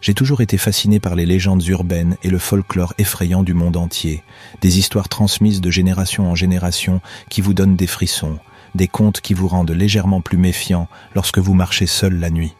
J'ai toujours été fasciné par les légendes urbaines et le folklore effrayant du monde entier, des histoires transmises de génération en génération qui vous donnent des frissons, des contes qui vous rendent légèrement plus méfiant lorsque vous marchez seul la nuit.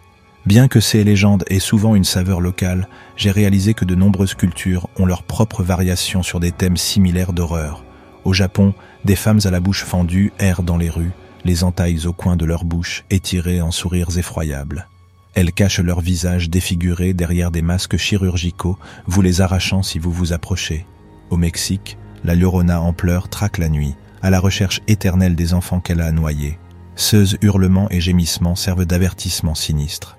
Bien que ces légendes aient souvent une saveur locale, j'ai réalisé que de nombreuses cultures ont leurs propres variations sur des thèmes similaires d'horreur. Au Japon, des femmes à la bouche fendue errent dans les rues, les entailles au coin de leur bouche étirées en sourires effroyables. Elles cachent leur visage défiguré derrière des masques chirurgicaux, vous les arrachant si vous vous approchez. Au Mexique, la Llorona en pleurs traque la nuit, à la recherche éternelle des enfants qu'elle a noyés. Seuls hurlements et gémissements servent d'avertissement sinistre.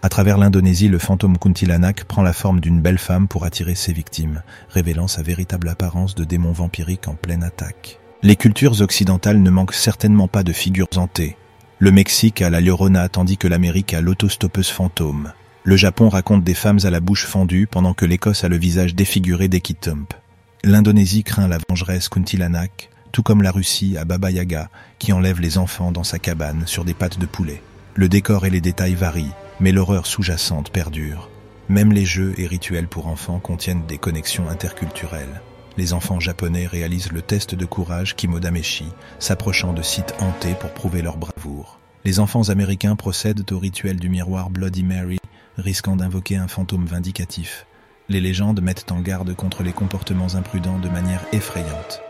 À travers l'Indonésie, le fantôme Kuntilanak prend la forme d'une belle femme pour attirer ses victimes, révélant sa véritable apparence de démon vampirique en pleine attaque. Les cultures occidentales ne manquent certainement pas de figures hantées, le Mexique a la Llorona tandis que l'Amérique a l'autostoppeuse fantôme. Le Japon raconte des femmes à la bouche fendue pendant que l'Écosse a le visage défiguré d'Equitump. L'Indonésie craint la vengeresse Kuntilanak, tout comme la Russie a Baba Yaga qui enlève les enfants dans sa cabane sur des pattes de poulet. Le décor et les détails varient, mais l'horreur sous-jacente perdure. Même les jeux et rituels pour enfants contiennent des connexions interculturelles les enfants japonais réalisent le test de courage Kimodameshi, s'approchant de sites hantés pour prouver leur bravoure. Les enfants américains procèdent au rituel du miroir Bloody Mary, risquant d'invoquer un fantôme vindicatif. Les légendes mettent en garde contre les comportements imprudents de manière effrayante.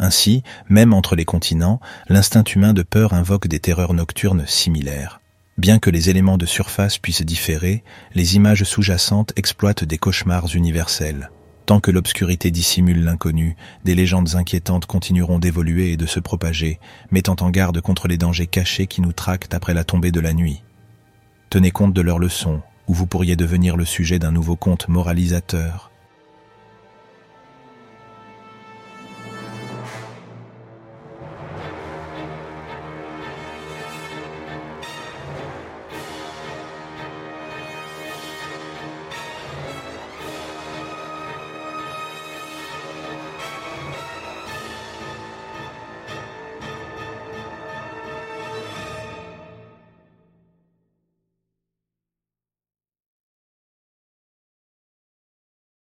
Ainsi, même entre les continents, l'instinct humain de peur invoque des terreurs nocturnes similaires. Bien que les éléments de surface puissent différer, les images sous-jacentes exploitent des cauchemars universels. Tant que l'obscurité dissimule l'inconnu, des légendes inquiétantes continueront d'évoluer et de se propager, mettant en garde contre les dangers cachés qui nous tractent après la tombée de la nuit. Tenez compte de leurs leçons, ou vous pourriez devenir le sujet d'un nouveau conte moralisateur.